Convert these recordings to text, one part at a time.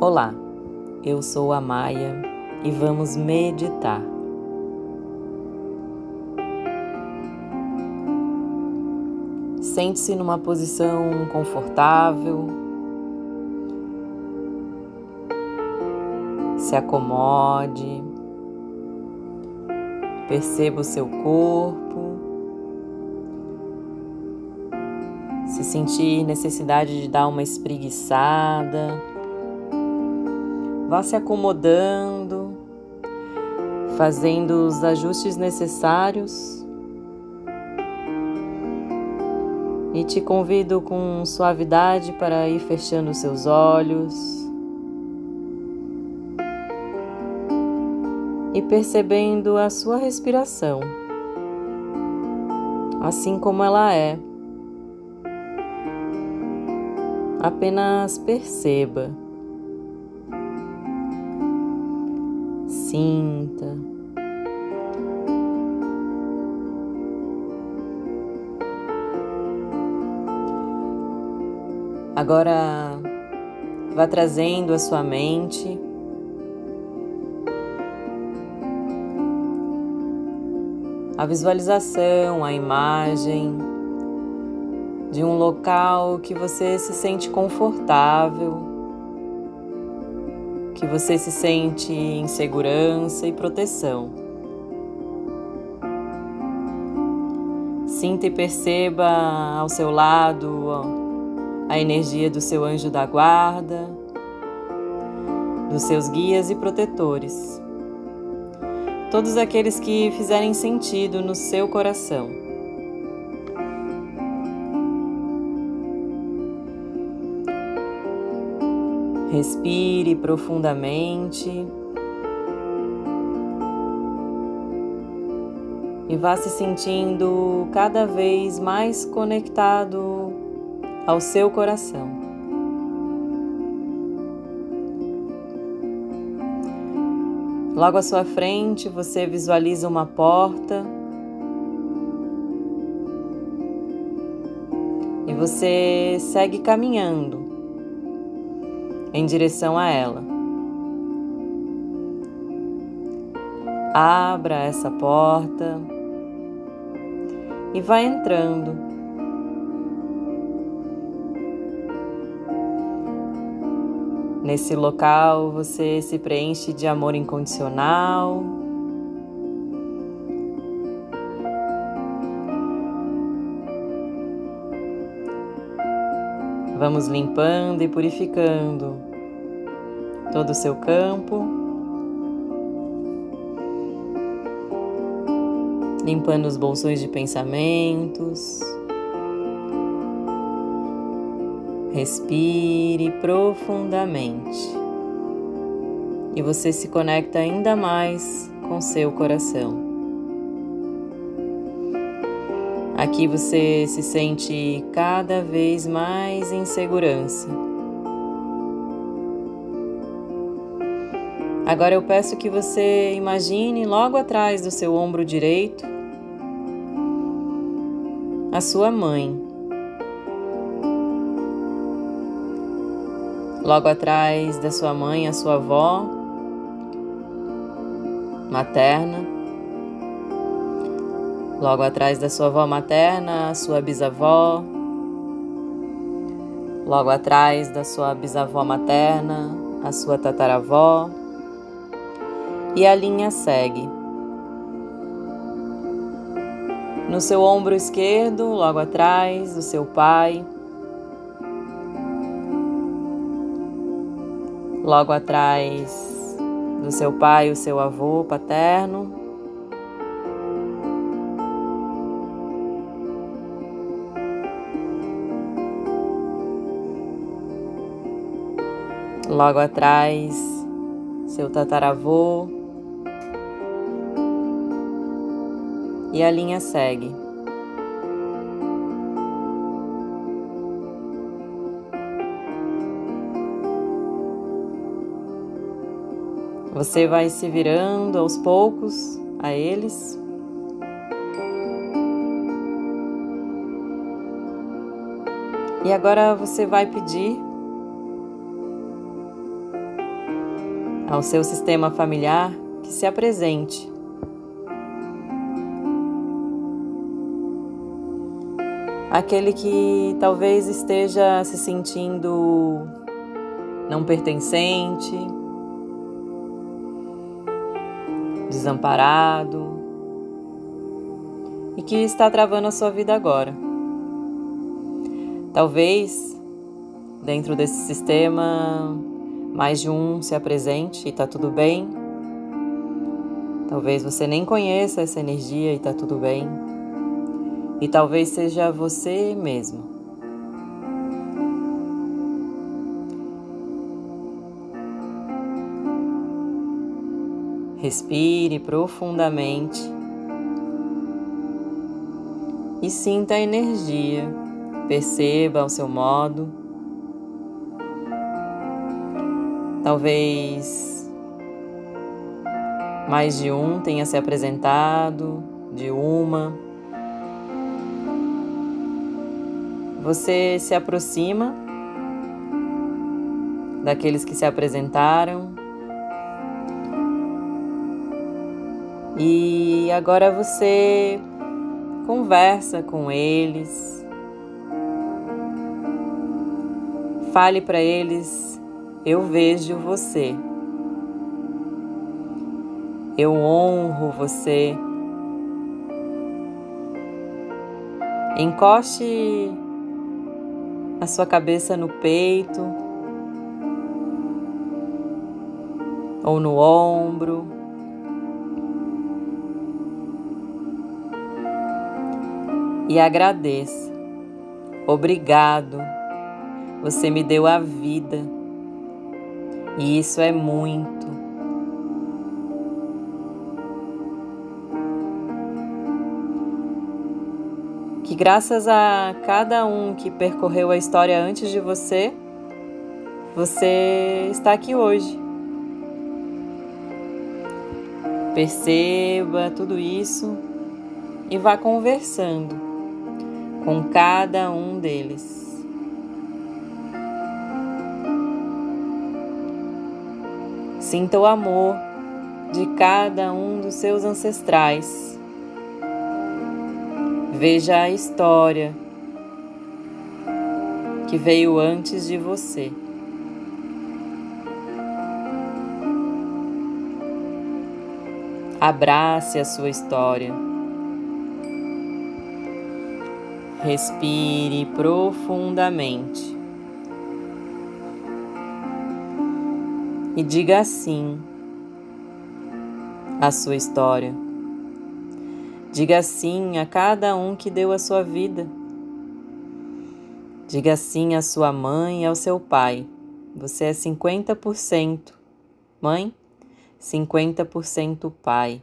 Olá, eu sou a Maia e vamos meditar. Sente-se numa posição confortável. Se acomode. Perceba o seu corpo. Se sentir necessidade de dar uma espreguiçada, Vá se acomodando, fazendo os ajustes necessários. E te convido com suavidade para ir fechando seus olhos e percebendo a sua respiração, assim como ela é. Apenas perceba. Sinta. Agora vá trazendo a sua mente a visualização, a imagem de um local que você se sente confortável que você se sente em segurança e proteção. Sinta e perceba ao seu lado a energia do seu anjo da guarda, dos seus guias e protetores, todos aqueles que fizerem sentido no seu coração. Respire profundamente. E vá se sentindo cada vez mais conectado ao seu coração. Logo à sua frente, você visualiza uma porta. E você segue caminhando em direção a ela. Abra essa porta e vá entrando. Nesse local você se preenche de amor incondicional. Vamos limpando e purificando todo o seu campo, limpando os bolsões de pensamentos. Respire profundamente e você se conecta ainda mais com seu coração. Aqui você se sente cada vez mais em segurança Agora eu peço que você imagine logo atrás do seu ombro direito a sua mãe. Logo atrás da sua mãe, a sua avó materna. Logo atrás da sua avó materna, a sua bisavó. Logo atrás da sua bisavó materna, a sua tataravó e a linha segue. No seu ombro esquerdo, logo atrás, o seu pai. Logo atrás do seu pai, o seu avô paterno. Logo atrás, seu tataravô. E a linha segue. Você vai se virando aos poucos a eles. E agora você vai pedir ao seu sistema familiar que se apresente. Aquele que talvez esteja se sentindo não pertencente, desamparado e que está travando a sua vida agora. Talvez dentro desse sistema mais de um se apresente e está tudo bem. Talvez você nem conheça essa energia e está tudo bem. E talvez seja você mesmo. Respire profundamente e sinta a energia. Perceba ao seu modo. Talvez mais de um tenha se apresentado, de uma. Você se aproxima daqueles que se apresentaram e agora você conversa com eles, fale para eles eu vejo você. Eu honro você. Encoste a sua cabeça no peito ou no ombro. E agradeça. Obrigado. Você me deu a vida. E isso é muito. Que graças a cada um que percorreu a história antes de você, você está aqui hoje. Perceba tudo isso e vá conversando com cada um deles. Sinta o amor de cada um dos seus ancestrais. Veja a história que veio antes de você. Abrace a sua história. Respire profundamente. e diga assim a sua história. Diga sim a cada um que deu a sua vida. Diga sim à sua mãe e ao seu pai. Você é 50% mãe, 50% pai.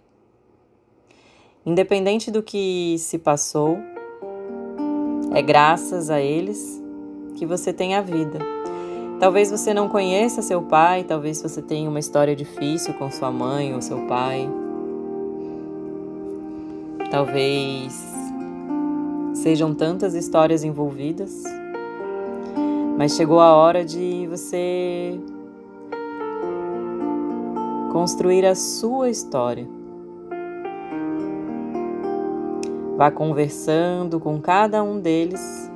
Independente do que se passou, é graças a eles que você tem a vida. Talvez você não conheça seu pai, talvez você tenha uma história difícil com sua mãe ou seu pai. Talvez sejam tantas histórias envolvidas, mas chegou a hora de você construir a sua história. Vá conversando com cada um deles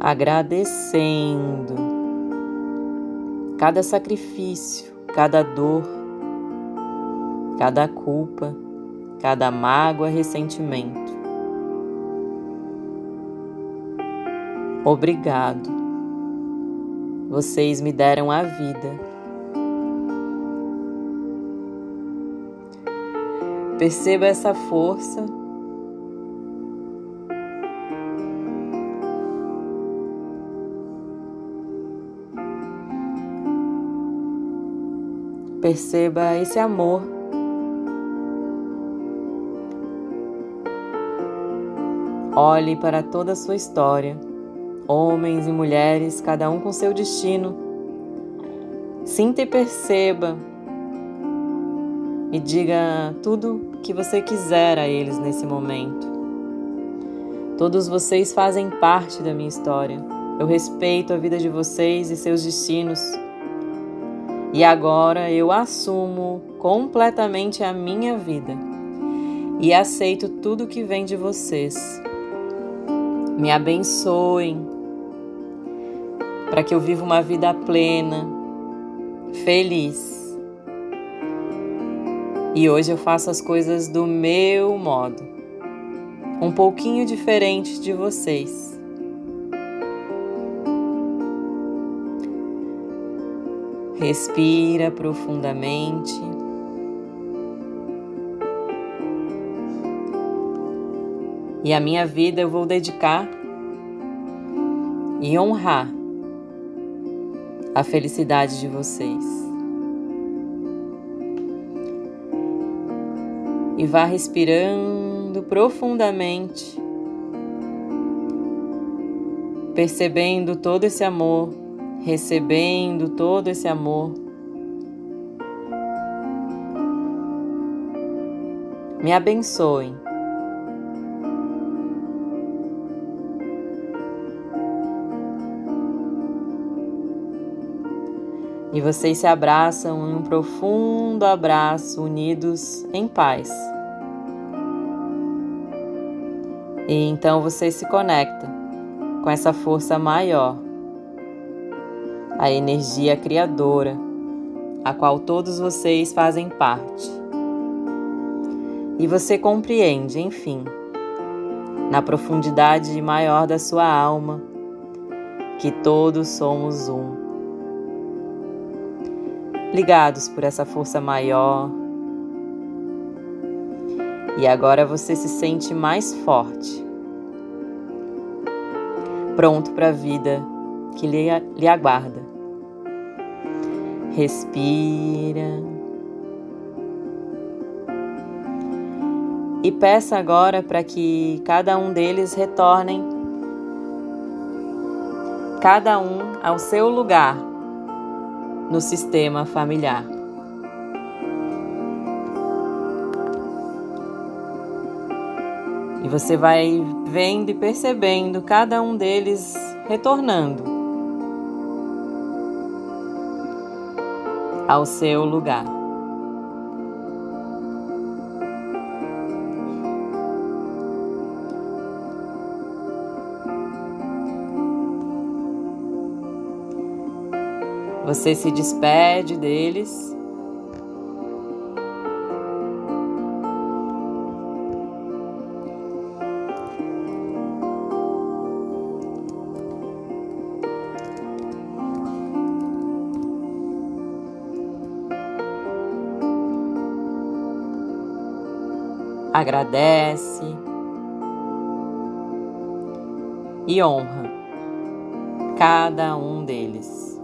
agradecendo cada sacrifício, cada dor, cada culpa, cada mágoa, ressentimento. Obrigado. Vocês me deram a vida. Perceba essa força Perceba esse amor. Olhe para toda a sua história, homens e mulheres, cada um com seu destino. Sinta e perceba e diga tudo que você quiser a eles nesse momento. Todos vocês fazem parte da minha história. Eu respeito a vida de vocês e seus destinos. E agora eu assumo completamente a minha vida e aceito tudo que vem de vocês. Me abençoem para que eu viva uma vida plena, feliz. E hoje eu faço as coisas do meu modo, um pouquinho diferente de vocês. Respira profundamente. E a minha vida eu vou dedicar e honrar a felicidade de vocês. E vá respirando profundamente, percebendo todo esse amor recebendo todo esse amor. Me abençoem. E vocês se abraçam em um profundo abraço, unidos em paz. E então vocês se conectam com essa força maior a energia criadora, a qual todos vocês fazem parte. E você compreende, enfim, na profundidade maior da sua alma, que todos somos um. Ligados por essa força maior. E agora você se sente mais forte, pronto para a vida que lhe, lhe aguarda. Respira. E peça agora para que cada um deles retornem, cada um ao seu lugar no sistema familiar. E você vai vendo e percebendo cada um deles retornando ao seu lugar. Você se despede deles agradece e honra cada um deles.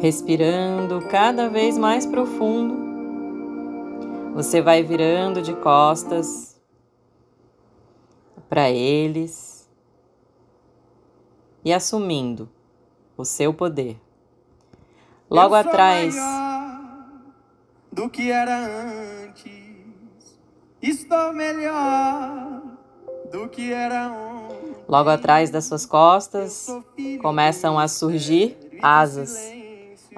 Respirando cada vez mais profundo, você vai virando de costas para eles e assumindo o seu poder. Logo atrás do que era antes. Estou melhor do que era ontem. Logo atrás das suas costas começam a surgir asas,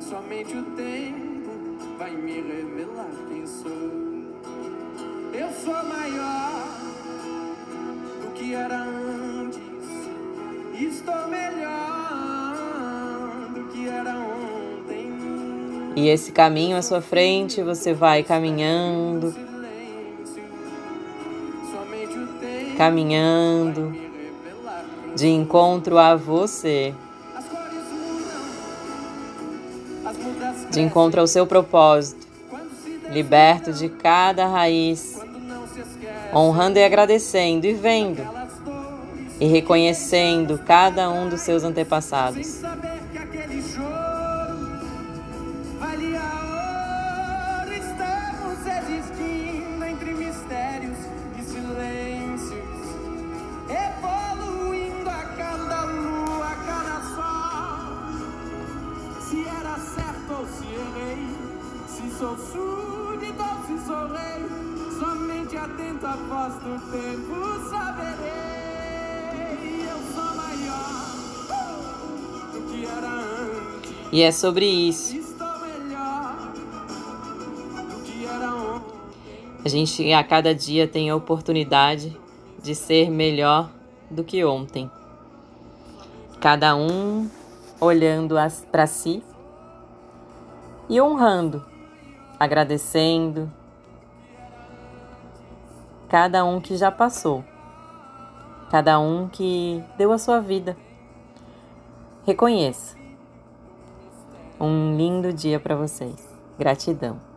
Somente o tempo vai me revelar quem sou. Eu sou maior do que era antes. Estou melhor do que era ontem. E esse caminho à sua frente, você vai caminhando. Caminhando de encontro a você. De encontro ao seu propósito, liberto de cada raiz, honrando e agradecendo e vendo e reconhecendo cada um dos seus antepassados. Tempo saberei. Eu sou maior do que era antes. E é sobre isso. A gente a cada dia tem a oportunidade de ser melhor do que ontem. Cada um olhando para si e honrando, agradecendo cada um que já passou, cada um que deu a sua vida. Reconheça. Um lindo dia para vocês. Gratidão.